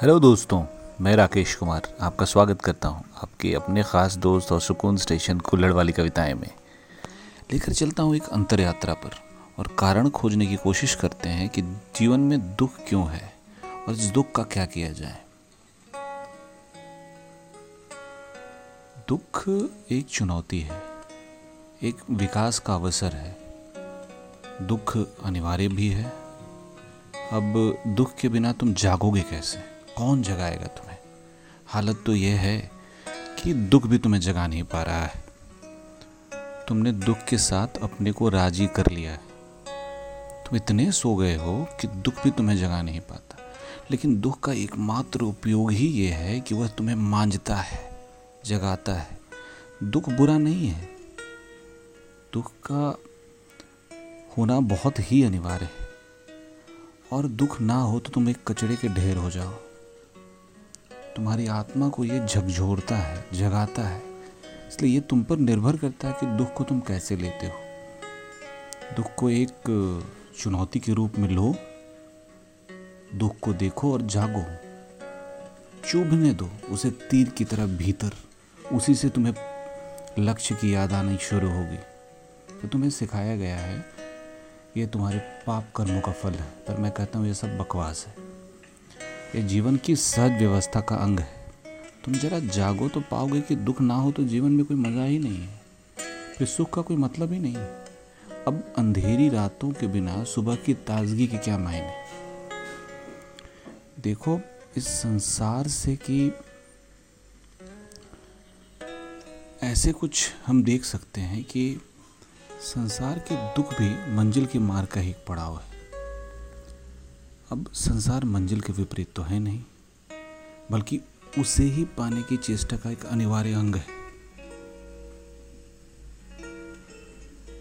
Hello दोस्तों, मैं राकेश कुमार आपका स्वागत करता हूँ आपके अपने ख़ास दोस्त और सुकून स्टेशन कुल्लड़ वाली कविताएँ में। लेकर चलता हूँ एक अंतर यात्रा पर और कारण खोजने की कोशिश करते हैं कि जीवन में दुख क्यों है और इस दुख का क्या किया जाए। दुख एक चुनौती है, एक विकास का अवसर है। दुख अनिवार्य भी है। अब दुख के बिना तुम जागोगे कैसे? कौन जगाएगा तुम्हें? हालत तो यह है कि दुख भी तुम्हें जगा नहीं पा रहा है। तुमने दुख के साथ अपने को राज़ी कर लिया है। तुम इतने सो गए हो कि दुख भी तुम्हें जगा नहीं पाता। लेकिन दुख का एकमात्र उपयोग ही ये है कि वह तुम्हें मांझता है, जगाता है। दुख बुरा नहीं है। दुख का होना बहुत ही अनिवार्य है। और दुख ना हो तो तुम एक कचड़े के ढेर हो जाओ। तुम्हारी आत्मा को ये झकझोरता है, जगाता है। इसलिए ये तुम पर निर्भर करता है कि दुख को तुम कैसे लेते हो। दुख को एक चुनौती के रूप में लो, दुख को देखो और जागो। चुभने दो, उसे तीर की तरह भीतर, उसी से तुम्हें लक्ष्य की याद आनी शुरू होगी। तो तुम्हें सिखाया गया है, ये तुम्हारे पाप कर्मों का फल है, पर मैं कहता हूँ ये सब बकवास है। ये जीवन की सहज व्यवस्था का अंग है। तुम जरा जागो तो पाओगे कि दुख ना हो तो जीवन में कोई मज़ा ही नहीं है। फिर सुख का कोई मतलब ही नहीं। है अब अंधेरी रातों के बिना सुबह की ताजगी के क्या मायने? देखो, इस संसार से कि ऐसे कुछ हम देख सकते हैं कि संसार के दुख भी मंजिल के मार्ग का ही पड़ाव है। अब संसार मंजिल के विपरीत तो है नहीं, बल्कि उसे ही पाने की चेष्टा का एक अनिवार्य अंग है।